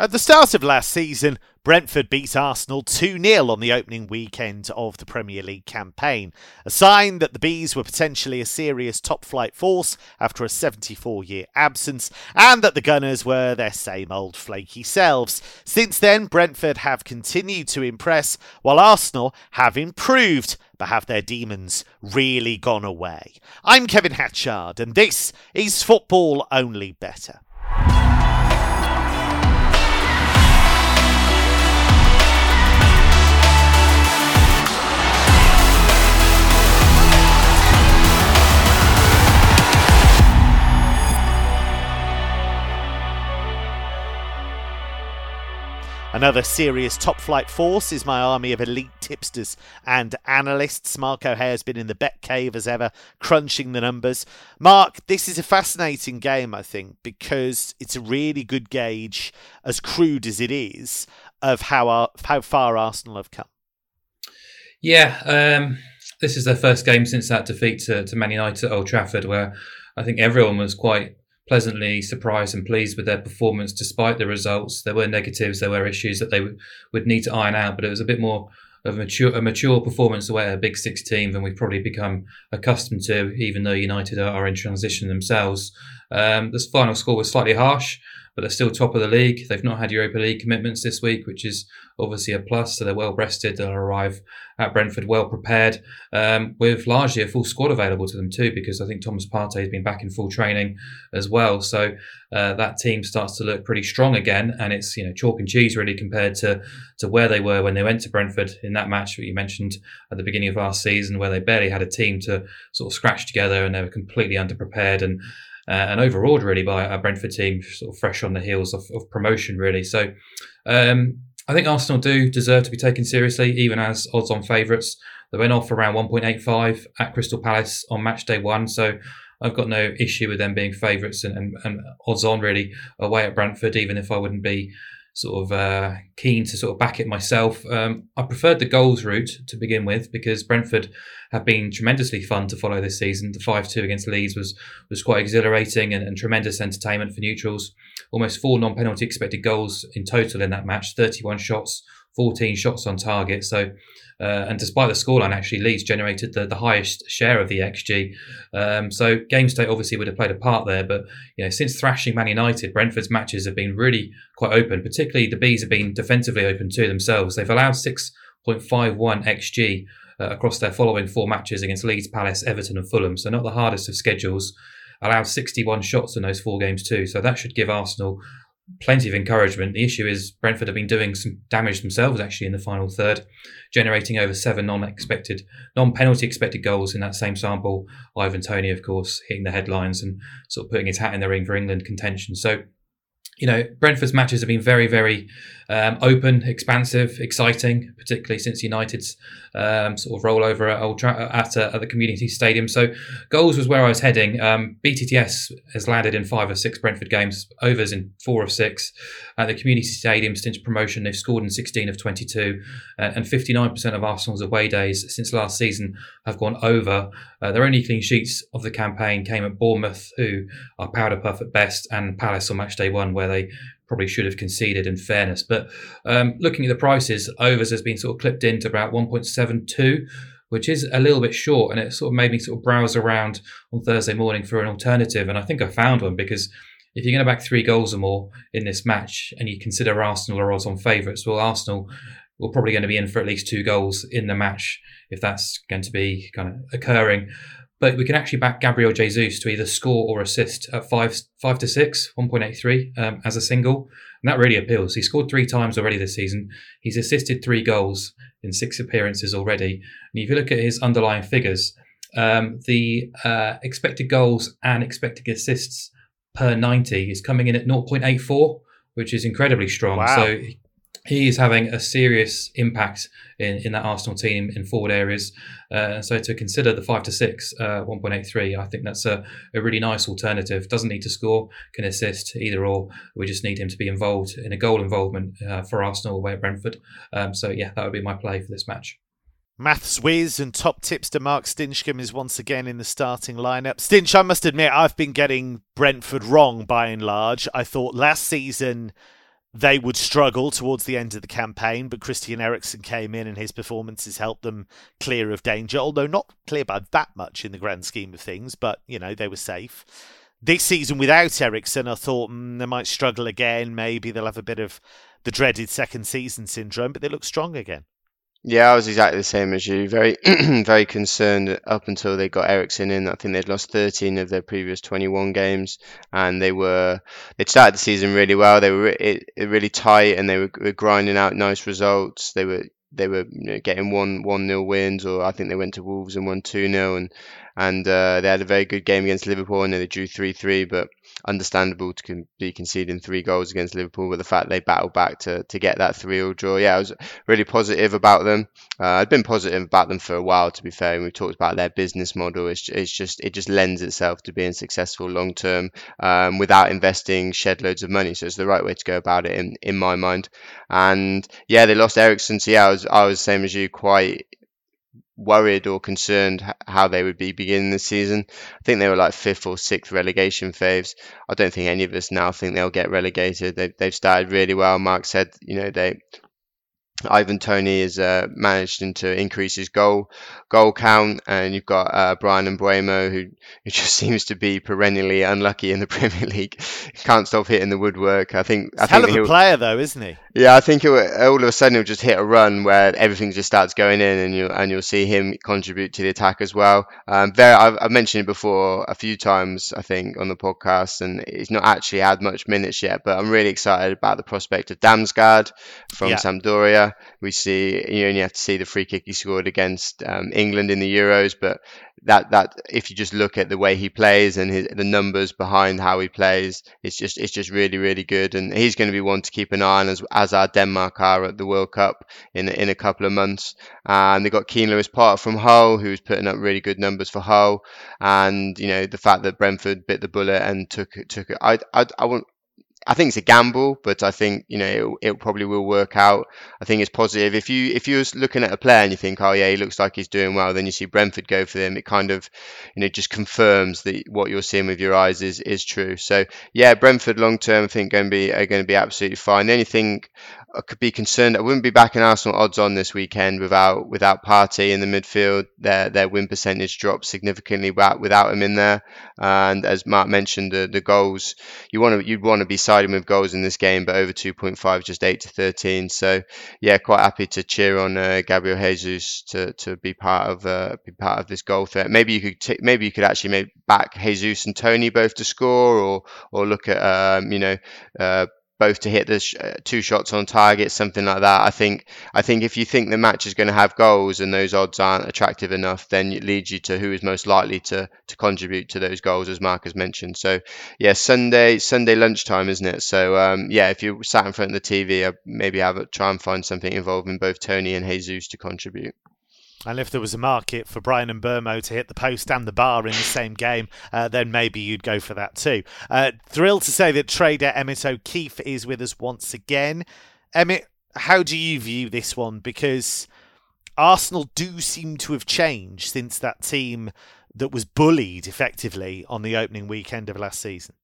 At the start of last season, Brentford beat Arsenal 2 0 on the opening weekend of the Premier League campaign, a sign that the Bees were potentially a serious top flight force after a 74 year absence, and that the Gunners were their same old flaky selves. Since then, Brentford have continued to impress, while Arsenal have improved. But have their demons really gone away? I'm Kevin Hatchard, and this is Football Only Better. Another serious top flight force is my army of elite tipsters and analysts. Mark O'Hare has been in the bet cave as ever, crunching the numbers. Mark, this is a fascinating game, I think, because it's a really good gauge, as crude as it is, of how our, how far Arsenal have come. Yeah, um, this is their first game since that defeat to, to Man United at Old Trafford, where I think everyone was quite pleasantly surprised and pleased with their performance despite the results. There were negatives, there were issues that they would, would need to iron out, but it was a bit more of a mature, a mature performance away at a big six team than we've probably become accustomed to, even though United are, are in transition themselves. Um, this final score was slightly harsh but they're still top of the league. They've not had Europa League commitments this week, which is obviously a plus. So they're well rested. They'll arrive at Brentford well prepared, um, with largely a full squad available to them too, because I think Thomas Partey has been back in full training as well. So uh, that team starts to look pretty strong again, and it's you know chalk and cheese really compared to to where they were when they went to Brentford in that match that you mentioned at the beginning of last season, where they barely had a team to sort of scratch together and they were completely underprepared and uh, and overawed really by a Brentford team, sort of fresh on the heels of, of promotion really. So um, I think Arsenal do deserve to be taken seriously, even as odds-on favourites. They went off around 1.85 at Crystal Palace on match day one, so I've got no issue with them being favourites and, and, and odds on really away at Brentford, even if I wouldn't be sort of uh, keen to sort of back it myself. Um, I preferred the goals route to begin with because Brentford have been tremendously fun to follow this season. The five two against Leeds was was quite exhilarating and, and tremendous entertainment for neutrals. Almost four non penalty expected goals in total in that match. Thirty one shots, fourteen shots on target. So uh, and despite the scoreline, actually, Leeds generated the, the highest share of the XG. Um, so game state obviously would have played a part there. But you know, since thrashing Man United, Brentford's matches have been really quite open. Particularly the Bees have been defensively open too themselves. They've allowed 6.51 XG uh, across their following four matches against Leeds, Palace, Everton, and Fulham. So not the hardest of schedules. Allowed 61 shots in those four games too. So that should give Arsenal plenty of encouragement. The issue is Brentford have been doing some damage themselves actually in the final third, generating over seven non-expected, non-penalty expected goals in that same sample. Ivan Toney, of course, hitting the headlines and sort of putting his hat in the ring for England contention. So you know, Brentford's matches have been very, very um, open, expansive, exciting, particularly since United's um, sort of rollover at, Old Tra- at, uh, at the Community Stadium. So, goals was where I was heading. Um, BTTS has landed in five or six Brentford games, overs in four of six. At the Community Stadium since promotion, they've scored in 16 of 22, uh, and 59% of Arsenal's away days since last season have gone over. Uh, their only clean sheets of the campaign came at Bournemouth, who are powder puff at best, and Palace on match day one, where they probably should have conceded in fairness. But um, looking at the prices, overs has been sort of clipped into about 1.72, which is a little bit short. And it sort of made me sort of browse around on Thursday morning for an alternative. And I think I found one because if you're going to back three goals or more in this match and you consider Arsenal or odds on favourites, well, Arsenal will probably going to be in for at least two goals in the match if that's going to be kind of occurring. But we can actually back Gabriel Jesus to either score or assist at five five to six, 1.83 um, as a single. And that really appeals. He scored three times already this season. He's assisted three goals in six appearances already. And if you look at his underlying figures, um, the uh, expected goals and expected assists per 90 is coming in at 0.84, which is incredibly strong. Wow. So he is having a serious impact in, in that Arsenal team in forward areas. Uh, so to consider the five to six, uh, 1.83, I think that's a, a really nice alternative. Doesn't need to score, can assist either or. We just need him to be involved in a goal involvement uh, for Arsenal away at Brentford. Um, so yeah, that would be my play for this match. Maths whiz and top tipster Mark Stinchcombe is once again in the starting lineup. Stinch, I must admit, I've been getting Brentford wrong by and large. I thought last season they would struggle towards the end of the campaign, but Christian Eriksen came in and his performances helped them clear of danger, although not clear by that much in the grand scheme of things, but, you know, they were safe. This season without Eriksen, I thought mm, they might struggle again. Maybe they'll have a bit of the dreaded second season syndrome, but they look strong again. Yeah, I was exactly the same as you. Very, very concerned up until they got Eriksen in. I think they'd lost 13 of their previous 21 games, and they were they started the season really well. They were really tight, and they were, were, grinding out nice results. They were they were you know, getting one one nil wins, or I think they went to Wolves and won two 0 and and uh, they had a very good game against Liverpool, and they drew three three, but understandable to be conceding three goals against Liverpool, but the fact they battled back to, to get that 3 0 draw, yeah, I was really positive about them. Uh, I'd been positive about them for a while, to be fair, and we talked about their business model. It's, it's just it just lends itself to being successful long term um, without investing shed loads of money. So it's the right way to go about it in, in my mind. And yeah, they lost Eriksen. So yeah, I was I was the same as you, quite worried or concerned how they would be beginning the season. I think they were like fifth or sixth relegation faves. I don't think any of us now think they'll get relegated. They, they've started really well. Mark said, you know, they Ivan Toney has uh, managed to increase his goal goal count, and you've got uh, Bryan Mbeumo who, who just seems to be perennially unlucky in the Premier League. Can't stop hitting the woodwork. I think. I think hell of a player though, isn't he? Yeah, I think all of a sudden he'll just hit a run where everything just starts going in, and you and you'll see him contribute to the attack as well. Um, very, I've, I've, mentioned it before a few times, I think, on the podcast, and he's not actually had much minutes yet, but I'm really excited about the prospect of Damsgaard from yeah. Sampdoria. We see you only have to see the free kick he scored against um, England in the Euros, but that that if you just look at the way he plays and his, the numbers behind how he plays, it's just it's just really really good, and he's going to be one to keep an eye on as as our Denmark are at the World Cup in in a couple of months. And they've got Keane Lewis Potter from Hull, who's putting up really good numbers for Hull, and you know the fact that Brentford bit the bullet and took took it. I I I won't I think it's a gamble, but I think you know it, it, probably will work out. I think it's positive. If you if you're looking at a player and you think, oh yeah, he looks like he's doing well, then you see Brentford go for them. It kind of you know just confirms that what you're seeing with your eyes is is true. So yeah, Brentford long term, I think going to be are going to be absolutely fine. The only thing I could be concerned. I wouldn't be backing Arsenal odds on this weekend without without Partey in the midfield. Their their win percentage dropped significantly without, without him in there. And as Mark mentioned, the, the goals you want to you'd want to be siding with goals in this game, but over 2.5, just eight to 13. So yeah, quite happy to cheer on uh, Gabriel Jesus to, to be part of uh, be part of this goal threat. Maybe you could t- maybe you could actually make back Jesus and Toney both to score, or or look at um, you know. Uh, both to hit the sh- uh, two shots on target, something like that. I think I think if you think the match is going to have goals and those odds aren't attractive enough, then it leads you to who is most likely to to contribute to those goals, as Mark has mentioned. So yeah, Sunday Sunday lunchtime, isn't it? So um, yeah, if you sat in front of the TV, maybe have a, try and find something involving both Toney and Jesus to contribute. And if there was a market for Bryan Mbeumo to hit the post and the bar in the same game, uh, then maybe you'd go for that too. Uh, thrilled to say that trader Emmett O'Keefe is with us once again. Emmett, how do you view this one? Because Arsenal do seem to have changed since that team that was bullied effectively on the opening weekend of last season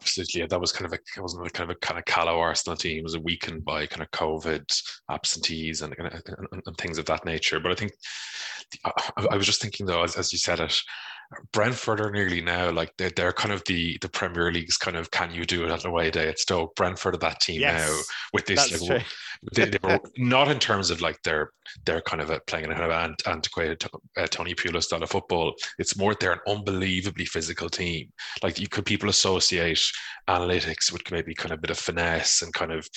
absolutely. That was kind of a it wasn't a kind of a kind of callow Arsenal team. It was weakened by kind of COVID absentees and, and, and things of that nature. But I think I, I was just thinking though, as, as you said it, Brentford are nearly now like they're, they're kind of the the Premier League's kind of can you do it at away day at Stoke. Brentford are that team yes, now with this like, they, they were not in terms of like they're they're kind of a, playing a kind of antiquated uh, Tony Pulis style of football. It's more they're an unbelievably physical team. Like you could people associate analytics with maybe kind of a bit of finesse and kind of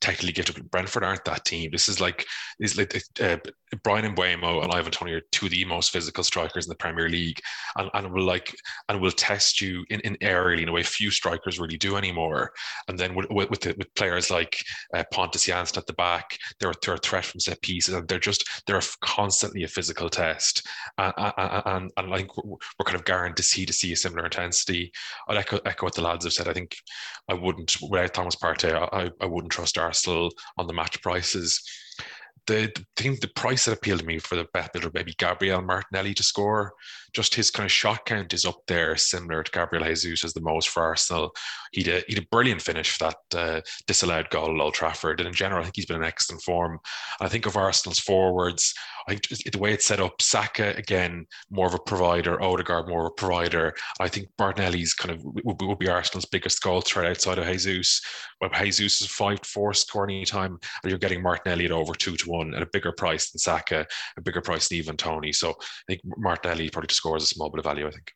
technically gifted. Brentford aren't that team. This is like is like uh, Bryan Mbeumo and Ivan Toney are two of the most physical strikers in the Premier League, and, and will like and will test you in, in aerially in a way few strikers really do anymore. And then with with, the, with players like uh, Pontus Jansson at the back, they're, they're a threat from set pieces, and they're just they're constantly a physical test. And, and, and, I think we're, we're kind of guaranteed to see to see a similar intensity. I'd echo, echo what the lads have said. I think I wouldn't without Thomas Partey, I, I wouldn't trust Arsenal on the match prices the, the thing, the price that appealed to me for the bet builder, maybe Gabriel Martinelli to score. Just his kind of shot count is up there, similar to Gabriel Jesus as the most for Arsenal. He did he a brilliant finish for that uh, disallowed goal at Old Trafford, and in general, I think he's been in excellent form. And I think of Arsenal's forwards, I think the way it's set up, Saka again more of a provider, Odegaard more of a provider. I think Martinelli's kind of will be Arsenal's biggest goal threat outside of Jesus. But Jesus is five to four scoring time, and you're getting Martinelli at over two to one at a bigger price than Saka, a bigger price than even Toney. So I think Martinelli probably just scores a small bit of value. I think.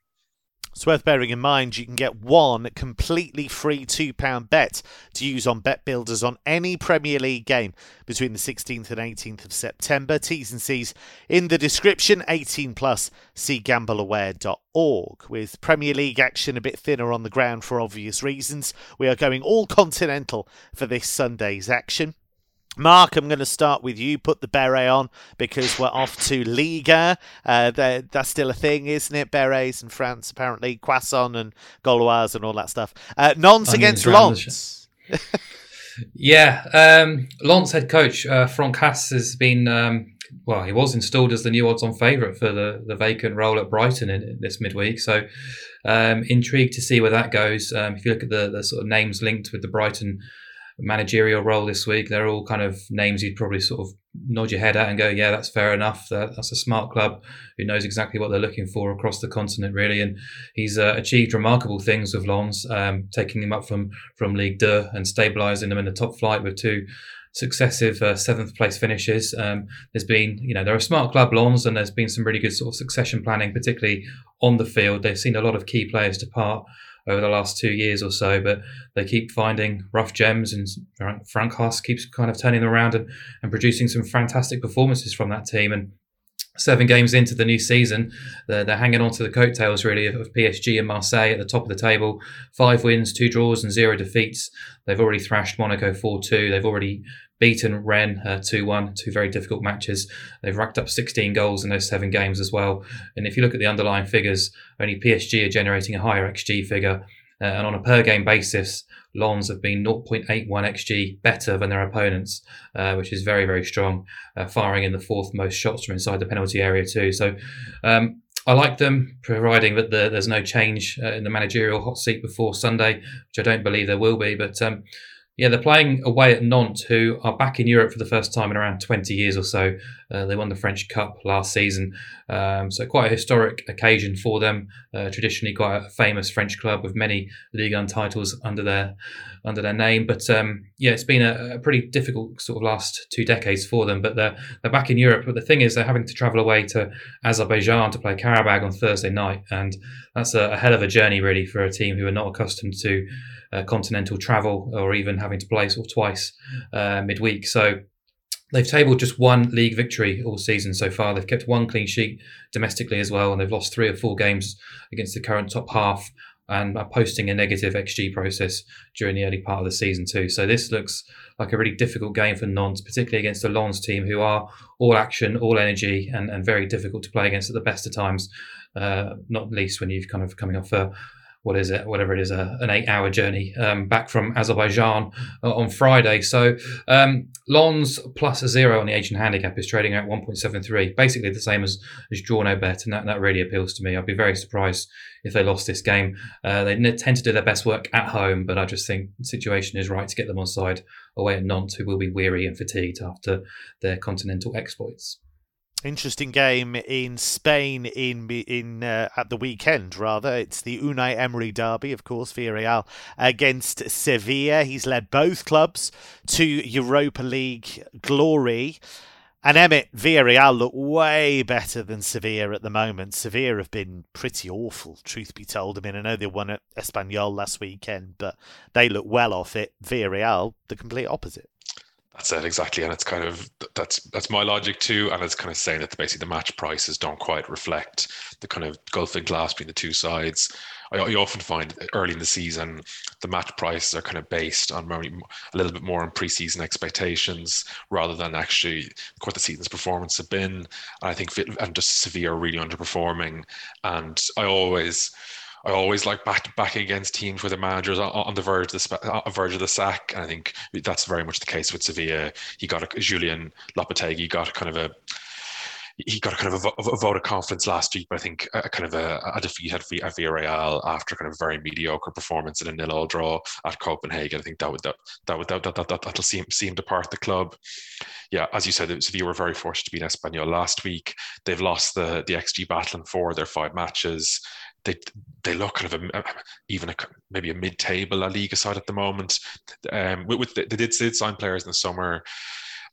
It's worth bearing in mind you can get one completely free £2 bet to use on bet builders on any Premier League game between the 16th and 18th of September. T's and C's in the description. 18 plus. See gambleaware.org. With Premier League action a bit thinner on the ground for obvious reasons, we are going all continental for this Sunday's action. Mark, I'm going to start with you. Put the beret on because we're off to Liga. Uh, that's still a thing, isn't it? Berets in France, apparently. Croissant and Gauloise and all that stuff. Uh, Nantes against Lens. yeah. Um, Lens head coach uh, Franck Haise has been, um, well, he was installed as the new odds on favourite for the, the vacant role at Brighton in, in this midweek. So um, intrigued to see where that goes. Um, if you look at the, the sort of names linked with the Brighton managerial role this week. They're all kind of names you'd probably sort of nod your head at and go, yeah, that's fair enough. That, that's a smart club who knows exactly what they're looking for across the continent, really. And he's uh, achieved remarkable things with Lens, um, taking them up from from League Two and stabilising them in the top flight with two successive uh, seventh place finishes. Um, there's been, you know, they're a smart club, Lens, and there's been some really good sort of succession planning, particularly on the field. They've seen a lot of key players depart over the last two years or so, but they keep finding rough gems, and Franck Haise keeps kind of turning them around and, and producing some fantastic performances from that team. And seven games into the new season, they're, they're hanging on to the coattails really of, of, PSG and Marseille at the top of the table. Five wins, two draws, and zero defeats. They've already thrashed Monaco 4 2. They've already beaten Rennes uh, 2 1, two very difficult matches. They've racked up 16 goals in those seven games as well. And if you look at the underlying figures, only PSG are generating a higher XG figure. Uh, and on a per game basis, Lens have been 0.81 XG better than their opponents, uh, which is very, very strong, uh, firing in the fourth most shots from inside the penalty area, too. So um, I like them, providing that the, there's no change uh, in the managerial hot seat before Sunday, which I don't believe there will be. But um, yeah, they're playing away at Nantes, who are back in Europe for the first time in around 20 years or so. Uh, they won the French Cup last season, um, so quite a historic occasion for them. Uh, traditionally, quite a famous French club with many Ligue 1 titles under their under their name. But um, yeah, it's been a, a, pretty difficult sort of last two decades for them. But they're they're back in Europe. But the thing is, they're having to travel away to Azerbaijan to play Qarabag on Thursday night, and that's a, a hell of a journey really for a team who are not accustomed to uh, continental travel or even having to play sort of twice uh, midweek. So they've tabled just one league victory all season so far. They've kept one clean sheet domestically as well, and they've lost three or four games against the current top half and are posting a negative XG process during the early part of the season too. So this looks like a really difficult game for Nantes, particularly against the Lens team, who are all action, all energy, and, and very difficult to play against at the best of times. Uh, not least when you've kind of coming off a what is it, whatever it is, an eight hour journey um, back from Azerbaijan uh, on Friday. So um, Lens plus zero on the Asian handicap is trading at 1.73, basically the same as, as draw no bet, and that, that really appeals to me. I'd be very surprised if they lost this game. Uh, they tend to do their best work at home, but I just think the situation is right to get them on side away at Nantes, who will be weary and fatigued after their continental exploits. Interesting game in Spain in in uh, at the weekend. Rather, it's the Unai Emery derby, of course, Villarreal against Sevilla. He's led both clubs to Europa League glory. And Emmett Villarreal look way better than Sevilla at the moment. Sevilla have been pretty awful, truth be told. I mean, I know they won at Espanyol last weekend, but they look well off it. Villarreal, the complete opposite. That's it exactly, and it's kind of that's that's my logic too, and it's kind of saying that basically the match prices don't quite reflect the kind of gulfing glass between the two sides. I, I often find early in the season the match prices are kind of based on a little bit more on preseason expectations rather than actually what the season's performance have been. And I think and just Sevilla are really underperforming, and I always I always like back back against teams where the managers on, on the verge of the verge of the sack, and I think that's very much the case with Sevilla. He got a Julen Lopetegui got kind of a he got a kind of a, a, vote of confidence last week, but I think a, a kind of a, a, defeat at, at Villarreal after kind of a very mediocre performance in a nil-all draw at Copenhagen. I think that would that that would that, that, that, that'll see him, see him depart the club. Yeah, as you said, Sevilla were very fortunate to beat Espanyol last week. They've lost the the XG battle in four of their five matches. They they look kind of a, even a, maybe a mid-table La Liga side at the moment. Um, with, with they did, did sign players in the summer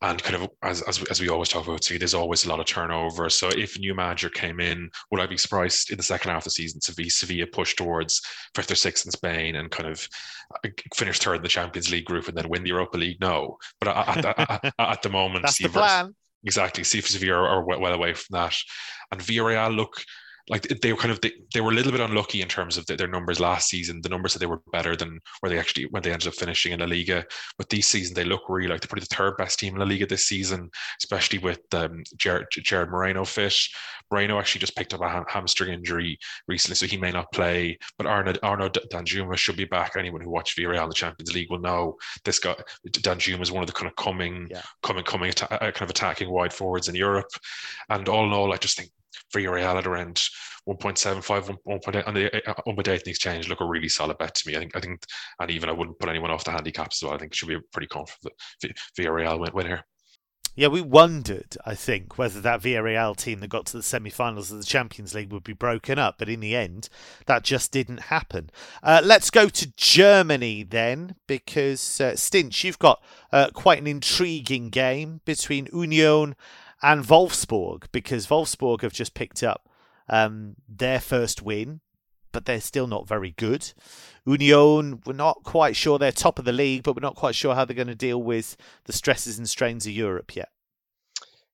and kind of as, as, as we always talk about, see, there's always a lot of turnover. So if a new manager came in, would I be surprised in the second half of the season Sevilla, Sevilla push towards fifth or sixth in Spain and kind of uh, finish third in the Champions League group and then win the Europa League? No, but at, at, at, at the moment, that's the plan. Exactly. See if Sevilla are, are well away from that. And Villarreal look like they were kind of they, they were a little bit unlucky in terms of the, their numbers last season. The numbers that they were better than where they actually when they ended up finishing in La Liga. But this season they look really like they're probably the third best team in La Liga this season, especially with um, Gerard, Gerard Moreno fish. Moreno actually just picked up a ham- hamstring injury recently, so he may not play. But Arno Arnaut Danjuma should be back. Anyone who watched Villarreal in the Champions League will know this guy Danjuma is one of the kind of coming, yeah. coming, coming, atta- uh, kind of attacking wide forwards in Europe. And all in all, I just think Villarreal at around 1.75, 1.8 on the on the dating exchange look a really solid bet to me. I think I think and even I wouldn't put anyone off the handicaps as well. I think it should be pretty confident Villarreal win, win here. Yeah, we wondered, I think, whether that Villarreal team that got to the semi-finals of the Champions League would be broken up, but in the end, that just didn't happen. Uh, let's go to Germany then, because uh, Stinch, you've got uh, quite an intriguing game between Union and Wolfsburg because Wolfsburg have just picked up um, their first win, but they're still not very good. Union, we're not quite sure they're top of the league, but we're not quite sure how they're going to deal with the stresses and strains of Europe yet.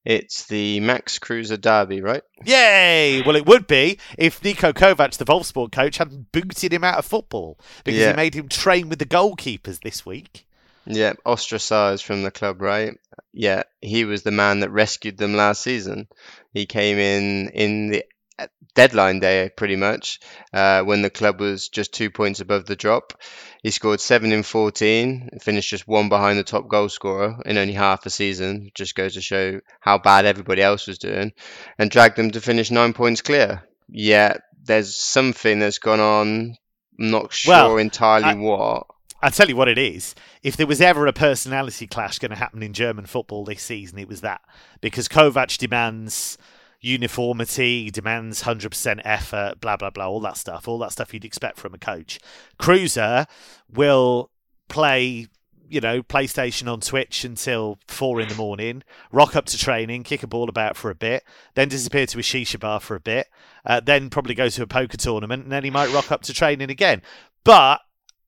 It's the Max Kruse derby, right? Yay! Well, it would be if Niko Kovac, the Wolfsburg coach, hadn't booted him out of football because yeah. he made him train with the goalkeepers this week. Yeah, ostracized from the club, right? Yeah, he was the man that rescued them last season. He came in in the uh, deadline day, pretty much, uh, when the club was just two points above the drop. He scored seven in 14, finished just one behind the top goal scorer in only half a season. Just goes to show how bad everybody else was doing, and dragged them to finish nine points clear. Yeah, there's something that's gone on. I'm not sure well, entirely I, what. I'll tell you what it is. If there was ever a personality clash going to happen in German football this season, it was that. Because Kovac demands uniformity, demands 100% effort, blah, blah, blah, all that stuff, all that stuff you'd expect from a coach. Kruse will play, you know, PlayStation on Twitch until four in the morning, rock up to training, kick a ball about for a bit, then disappear to a shisha bar for a bit, uh, then probably go to a poker tournament, and then he might rock up to training again. But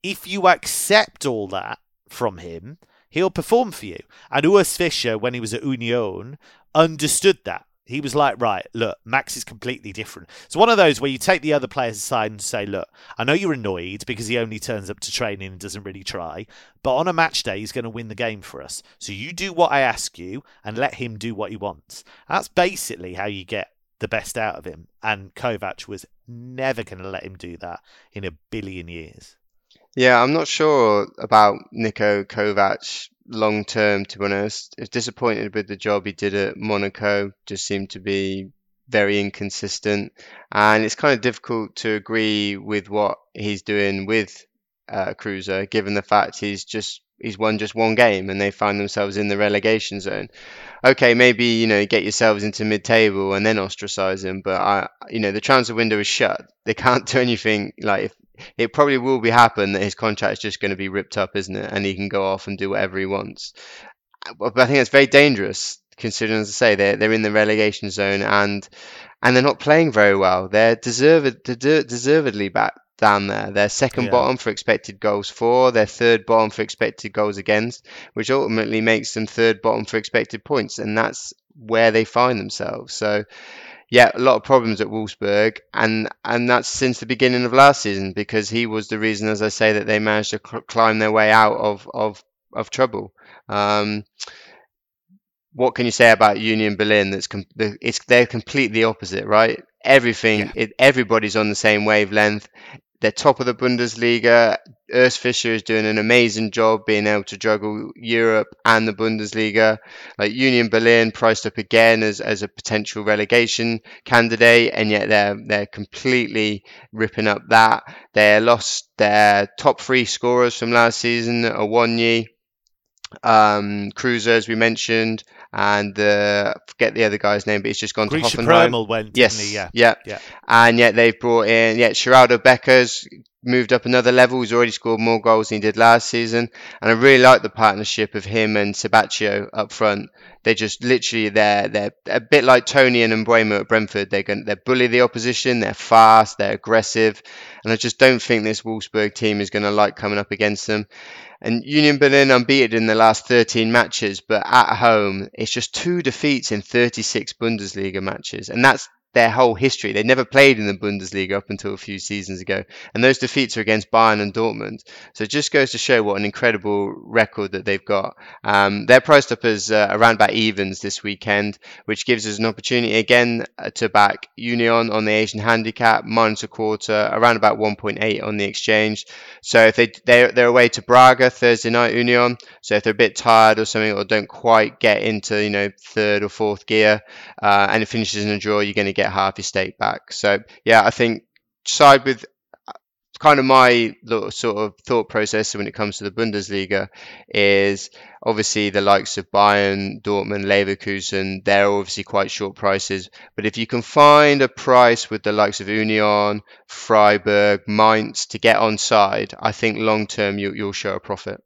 if you accept all that from him, he'll perform for you. And Urs Fischer, when he was at Union, understood that. He was like, right, look, Max is completely different. It's one of those where you take the other players aside and say, look, I know you're annoyed because he only turns up to training and doesn't really try, but on a match day, he's going to win the game for us. So you do what I ask you and let him do what he wants. That's basically how you get the best out of him. And Kovac was never going to let him do that in a billion years. Yeah, I'm not sure about Niko Kovac long term, to be honest. I was disappointed with the job he did at Monaco, just seemed to be very inconsistent. And it's kind of difficult to agree with what he's doing with uh, Kruse, given the fact he's just he's won just one game and they find themselves in the relegation zone. Okay, maybe you know get yourselves into mid-table and then ostracize him, but I, you know, the transfer window is shut. They can't do anything. Like if it probably will be happen that his contract is just going to be ripped up, isn't it? And he can go off and do whatever he wants. But I think it's very dangerous, considering, as I say, they're they're in the relegation zone and and they're not playing very well. They're deserved deservedly back down there. They're second yeah. bottom for expected goals for. They're third bottom for expected goals against, which ultimately makes them third bottom for expected points, and that's where they find themselves. So yeah, a lot of problems at Wolfsburg, and and that's since the beginning of last season because he was the reason, as I say, that they managed to cl- climb their way out of of of trouble. Um, what can you say about Union Berlin? That's com- it's they're completely opposite, right? everything. Yeah. It, everybody's on the same wavelength. They're top of the Bundesliga. Urs Fischer is doing an amazing job being able to juggle Europe and the Bundesliga. Like Union Berlin priced up again as, as a potential relegation candidate, and yet they're they're completely ripping up that. They lost their top three scorers from last season, Awoniyi, um, Kruse, as we mentioned, and uh, forget the other guy's name, but he's just gone to Grisha Hoffenheim. Prömel went, Yes? Yeah. yeah, Yeah. And yet they've brought in, yeah, Sheraldo Becker's moved up another level. He's already scored more goals than he did last season, and I really like the partnership of him and Siebatcheu up front. They're just literally they're they're a bit like Toney and Mbeumo at Brentford. They're going they bully the opposition. They're fast. They're aggressive, and I just don't think this Wolfsburg team is going to like coming up against them. And Union Berlin unbeaten in the last 13 matches, but at home it's just two defeats in 36 Bundesliga matches, and that's their whole history. They never played in the Bundesliga up until a few seasons ago, and those defeats are against Bayern and Dortmund. So it just goes to show what an incredible record that they've got. Um, they're priced up as uh, around about evens this weekend, which gives us an opportunity again uh, to back Union on the Asian handicap, minus a quarter, around about 1.8 on the exchange. So if they they're, they're away to Braga Thursday night, Union. So if they're a bit tired or something, or don't quite get into you know third or fourth gear, uh, and it finishes in a draw, you're going to get half your stake back. So yeah, I think side with uh, kind of my sort of thought process when it comes to the Bundesliga is obviously the likes of Bayern, Dortmund, Leverkusen, they're obviously quite short prices. But if you can find a price with the likes of Union, Freiburg, Mainz to get on side, I think long term you, you'll show a profit.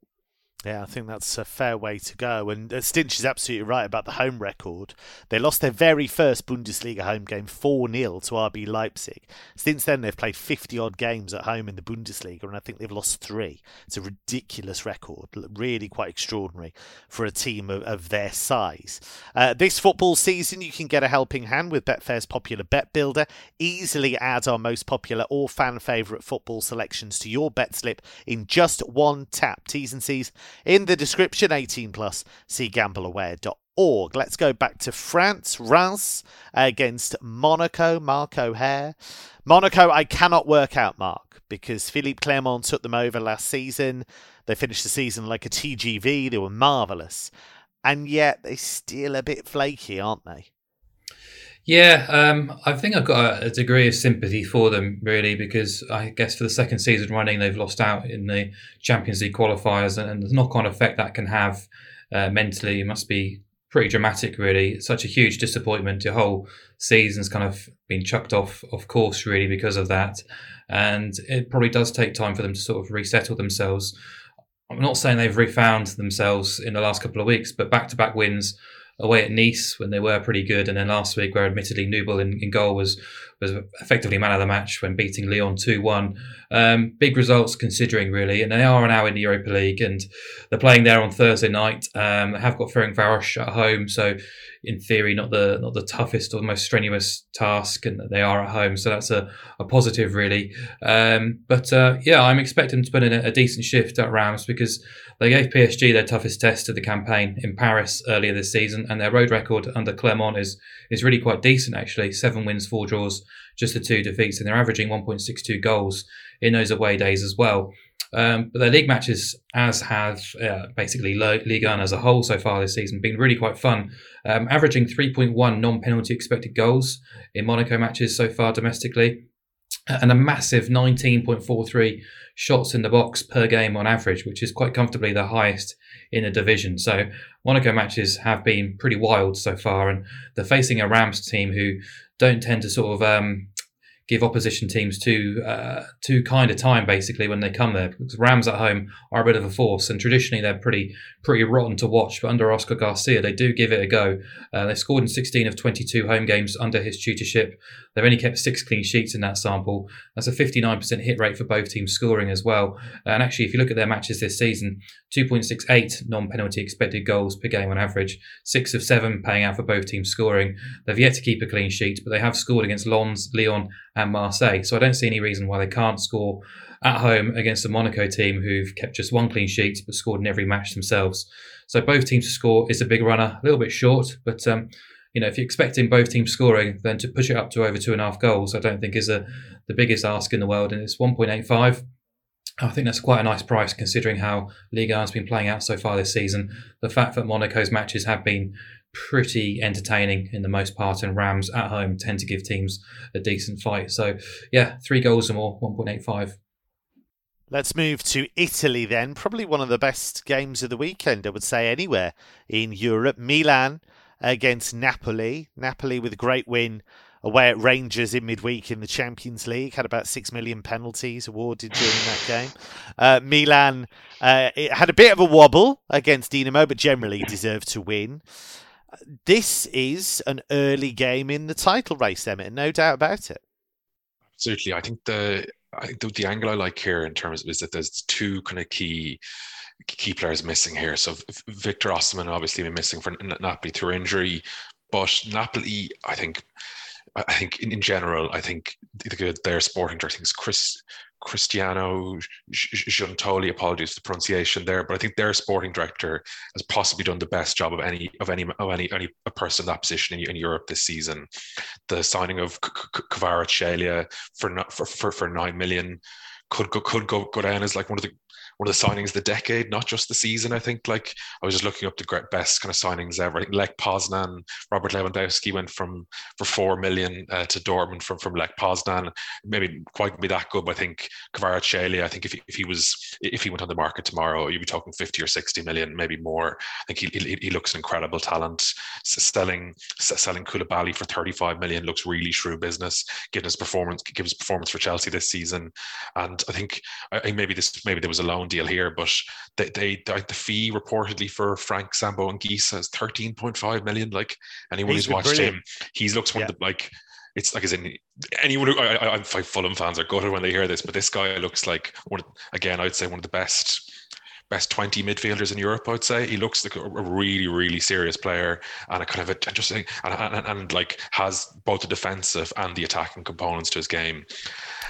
Yeah, I think that's a fair way to go. And uh, Stinch is absolutely right about the home record. They lost their very first Bundesliga home game 4 0 to RB Leipzig. Since then, they've played 50 odd games at home in the Bundesliga, and I think they've lost three. It's a ridiculous record, really quite extraordinary for a team of, of their size. Uh, this football season, you can get a helping hand with Betfair's popular Bet Builder. Easily add our most popular or fan favourite football selections to your bet slip in just one tap. T's and C's in the description 18 plus see gambleaware.org let's go back to france. Reims against monaco. Marco o'hare. Monaco i cannot work out mark because philippe clement took them over last season. They finished the season like a tgv they were marvellous. And yet they're still a bit flaky aren't they Yeah, um, I think I've got a, a, degree of sympathy for them, really, because I guess for the second season running, they've lost out in the Champions League qualifiers, and, and the knock on effect that can have uh, mentally must be pretty dramatic, really. Such a huge disappointment. Your whole season's kind of been chucked off, of course, really, because of that. And it probably does take time for them to sort of resettle themselves. I'm not saying they've refound themselves in the last couple of weeks, but back to back wins away at Nice when they were pretty good, and then last week where admittedly Nubel in, in goal was was effectively man of the match when beating Lyon two one. Um, big results considering really, and they are now in the Europa League and they're playing there on Thursday night. Um, have got Ferencváros at home, so in theory not the not the toughest or most strenuous task, and they are at home, so that's a, a positive really. Um, but uh, yeah, I'm expecting to put in a, a decent shift at Reims because they gave PSG their toughest test of the campaign in Paris earlier this season, and their road record under Clement is is really quite decent actually. Seven wins, four draws, just the two defeats, and they're averaging 1.62 goals in those away days as well. Um, but their league matches, as have uh, basically Ligue 1 as a whole so far this season, been really quite fun. Um, averaging 3.1 non-penalty expected goals in Monaco matches so far domestically, and a massive 19.43 shots in the box per game on average, which is quite comfortably the highest in the division. So Monaco matches have been pretty wild so far, and they're facing a Reims team who don't tend to sort of um, give opposition teams too uh, too kind of time basically when they come there. Because Reims at home are a bit of a force and traditionally they're pretty pretty rotten to watch. But under Oscar Garcia they do give it a go. Uh, they scored in 16 of 22 home games under his tutorship. They've only kept six clean sheets in that sample. That's a 59% hit rate for both teams scoring as well. And actually if you look at their matches this season 2.68 non-penalty expected goals per game on average six of seven paying out for both teams scoring. They've yet to keep a clean sheet but they have scored against Lens Lyon and Marseille. So I don't see any reason why they can't score at home against the Monaco team who've kept just one clean sheet but scored in every match themselves. So both teams to score is a big runner, a little bit short, but um, you know, if you're expecting both teams scoring, then to push it up to over two and a half goals, I don't think is a, the biggest ask in the world. And it's 1.85. I think that's quite a nice price considering how Ligue 1 has been playing out so far this season. The fact that Monaco's matches have been pretty entertaining in the most part, and Reims at home tend to give teams a decent fight. So, yeah, three goals or more, 1.85. Let's move to Italy then. Probably one of the best games of the weekend, I would say, anywhere in Europe. Milan against Napoli. Napoli with a great win away at Rangers in midweek in the Champions League. Had about six million penalties awarded during that game. Uh, Milan uh, it had a bit of a wobble against Dinamo, but generally deserved to win. This is an early game in the title race, Emmett, no doubt about it. Absolutely. I think the I think the, the angle I like here in terms of is that there's two kind of key key players missing here. So Victor Osimhen obviously been missing for Napoli through injury, but Napoli, I think, I think in, in general, I think the, their sporting director, I think is Chris Cristiano Giuntoli, apologies for the pronunciation there, but I think their sporting director has possibly done the best job of any of any of any any a person in that position in, in Europe this season. The signing of Kvaratskhelia for for for for nine million could go could go go down as like one of the one of the signings of the decade, not just the season. I think like I was just looking up the best kind of signings ever. Think Lech Poznan, Robert Lewandowski went from for four million uh, to Dortmund from from Lech Poznan. Maybe quite be that good, but I think Kvaratskhelia, I think if he, if he was if he went on the market tomorrow, you'd be talking fifty or sixty million, maybe more. I think he he, he looks an incredible talent. Selling selling Koulibaly for thirty five million looks really shrewd business. Given his performance, gives performance for Chelsea this season, and I think I, maybe this maybe there was a loan deal here, but they, they the fee reportedly for Frank Zambo Anguissa is 13.5 million. Like anyone he's who's watched brilliant. him, he looks one yeah. of the like it's like as in anyone who I, I, I'm Fulham fans are gutted when they hear this, but this guy looks like one again, I'd say one of the best best 20 midfielders in Europe, I would say. He looks like a, really, really serious player and a kind of interesting and, and, and, like has both the defensive and the attacking components to his game.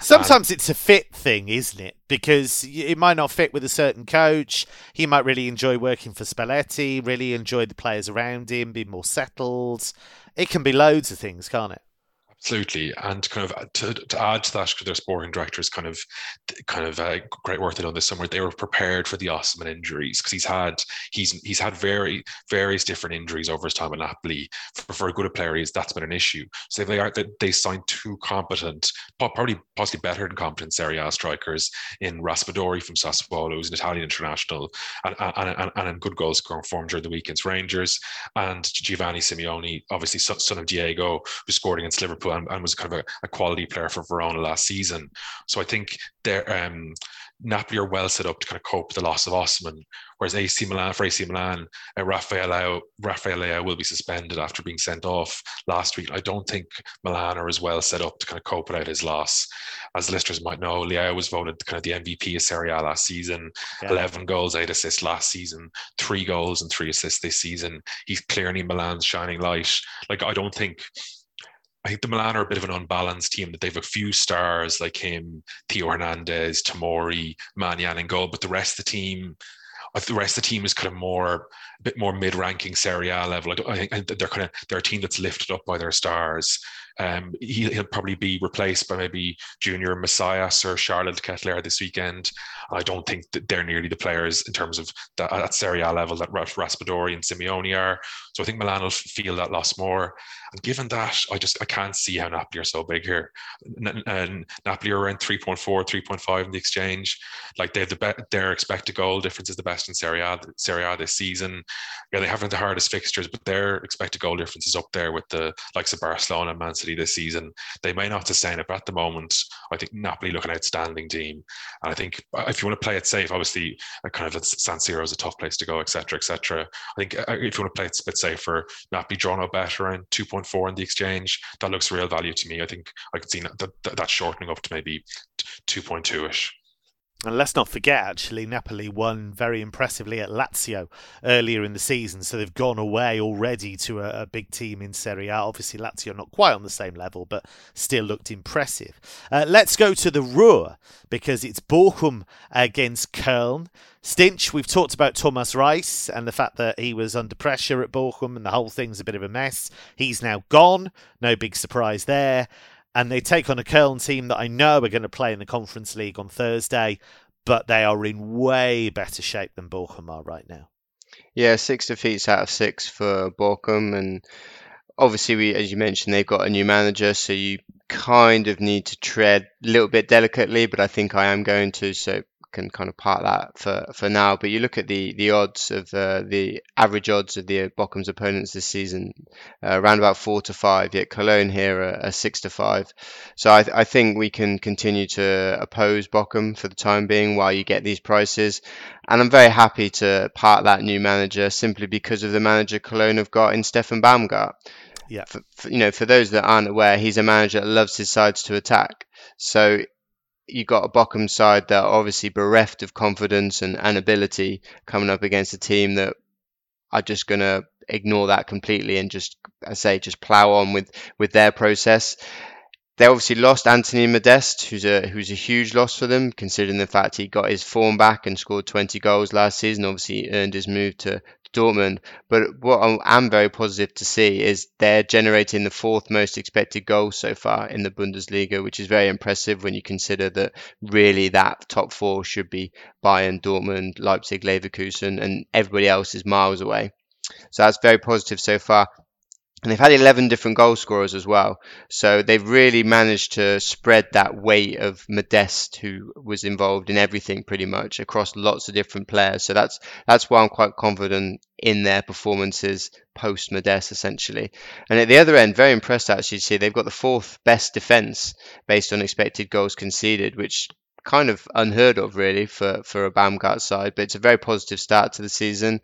Sometimes it's a fit thing, isn't it? Because it might not fit with a certain coach. He might really enjoy working for Spalletti, really enjoy the players around him, be more settled. It can be loads of things, can't it? Absolutely, and kind of to, to add to that, because their sporting directors kind of, kind of uh, great work they done this summer. They were prepared for the Osimhen injuries because he's had he's he's had very various different injuries over his time at Napoli. For, for a good player, is that's been an issue. So they are they signed two competent, probably possibly better than competent Serie A strikers in Raspadori from Sassuolo, who's an Italian international, and and, and, and good goal scoring form during the weekend's Rangers, and Giovanni Simeone, obviously son of Diego, who scored against Liverpool and, and was kind of a, a, quality player for Verona last season. So I think they're um, Napoli are well set up to kind of cope with the loss of Osimhen, whereas AC Milan for AC Milan, uh, Rafael Rafael will be suspended after being sent off last week. I don't think Milan are as well set up to kind of cope without his loss. As listeners might know, Leao was voted kind of the MVP of Serie A last season. Yeah. Eleven goals, eight assists last season. Three goals and three assists this season. He's clearly Milan's shining light. Like I don't think I think the Milan are a bit of an unbalanced team that they have a few stars like him, Theo Hernandez, Tomori, Maignan and goal, but the rest of the team, uh, the rest of the team is kind of more a bit more mid-ranking Serie A level. I, think they're kind of they're a team that's lifted up by their stars. Um, he, will probably be replaced by maybe Junior Messias or Charles Ketelaere this weekend. I don't think that they're nearly the players in terms of that at Serie A level that Raspadori and Simeone are. So I think Milan will feel that loss more. And given that, I just I can't see how Napoli are so big here. And Napoli are around 3.4, 3.5 in the exchange. Like they have the be- their expected goal difference is the best in Serie A, Serie A this season. Yeah, they haven't the hardest fixtures, but their expected goal difference is up there with the likes of Barcelona and Man City this season. They may not sustain it, but at the moment, I think Napoli look an outstanding team. And I think if you want to play it safe, obviously, kind of San Siro is a tough place to go, etc., etc. I think uh, if you want to play it a bit safer, Napoli draw no better around 2.4 in the exchange. That looks real value to me. I think I could see that, that, that shortening up to maybe 2.2 ish. And let's not forget, actually, Napoli won very impressively at Lazio earlier in the season, so they've gone away already to a, a, big team in Serie A. Obviously, Lazio not quite on the same level, but still looked impressive. Uh, let's go to the Ruhr because it's Bochum against Köln. Stinch, we've talked about Thomas Reis and the fact that he was under pressure at Bochum and the whole thing's a bit of a mess. He's now gone. No big surprise there and they take on a Köln team that I know are going to play in the Conference League on Thursday, but they are in way better shape than Bochum are right now. Yeah, six defeats out of six for Bochum, and obviously, we, as you mentioned, they've got a new manager, so you kind of need to tread a little bit delicately, but I think I am going to. So can kind of part that for, for now. But you look at the the odds of uh, the average odds of the Bochum's opponents this season, uh, around about four to five. Yet Cologne here are, are six to five. So I, I think we can continue to oppose Bochum for the time being while you get these prices. And I'm very happy to part that new manager simply because of the manager Cologne have got in Steffen Baumgart. Yeah. For, for, you know, for those that aren't aware, he's a manager that loves his sides to attack. So you got a Bochum side that are obviously bereft of confidence and, and ability coming up against a team that are just going to ignore that completely and just, I say, just plow on with, with their process. They obviously lost Anthony Modeste, who's a who's a huge loss for them, considering the fact he got his form back and scored 20 goals last season. Obviously, earned his move to Dortmund. But what I'm very positive to see is they're generating the fourth most expected goal so far in the Bundesliga, which is very impressive when you consider that really that top four should be Bayern, Dortmund, Leipzig, Leverkusen, and everybody else is miles away. So that's very positive so far. And they've had 11 different goal scorers as well. So they've really managed to spread that weight of Modeste, who was involved in everything pretty much across lots of different players. So that's that's why I'm quite confident in their performances post Modeste, essentially. And at the other end, very impressed actually to see they've got the fourth best defence based on expected goals conceded, which kind of unheard of really for, for a Baumgart side, but it's a very positive start to the season,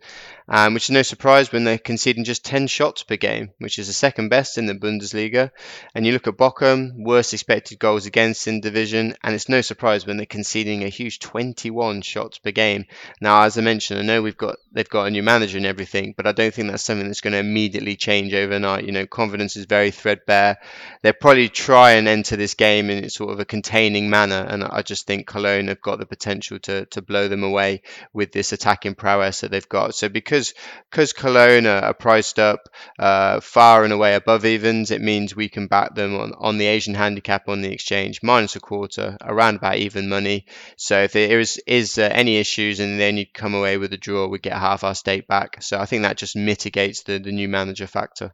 um, which is no surprise when they're conceding just 10 shots per game, which is the second best in the Bundesliga. And you look at Bochum, worst expected goals against in division, and it's no surprise when they're conceding a huge 21 shots per game. Now, as I mentioned, I know we've got they've got a new manager and everything, but I don't think that's something that's going to immediately change overnight. You know, confidence is very threadbare. They'll probably try and enter this game in sort of a containing manner, and I just think think Cologne have got the potential to to blow them away with this attacking prowess that they've got. So because because Cologne are, priced up uh, far and away above evens, it means we can back them on, on the Asian handicap on the exchange minus a quarter, around about even money. So if there is is uh, any issues and then you come away with a draw, we get half our stake back. So I think that just mitigates the the new manager factor.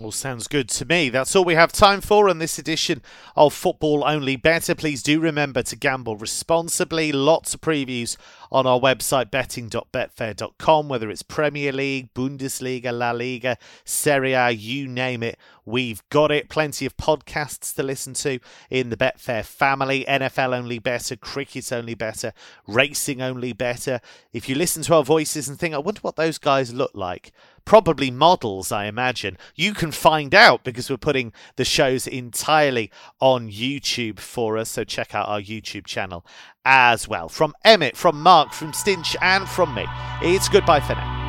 All sounds good to me. That's all we have time for on this edition of Football Only Better. Please do remember to gamble responsibly. Lots of previews on our website, betting.betfair.com, whether it's Premier League, Bundesliga, La Liga, Serie A, you name it. We've got it. Plenty of podcasts to listen to in the Betfair family. NFL only better, cricket only better, racing only better. If you listen to our voices and think, I wonder what those guys look like, probably models, I imagine. You can find out because we're putting the shows entirely on YouTube for us. So check out our YouTube channel as well. From Emmett, from Mark, from Stinch, and from me, it's goodbye for now.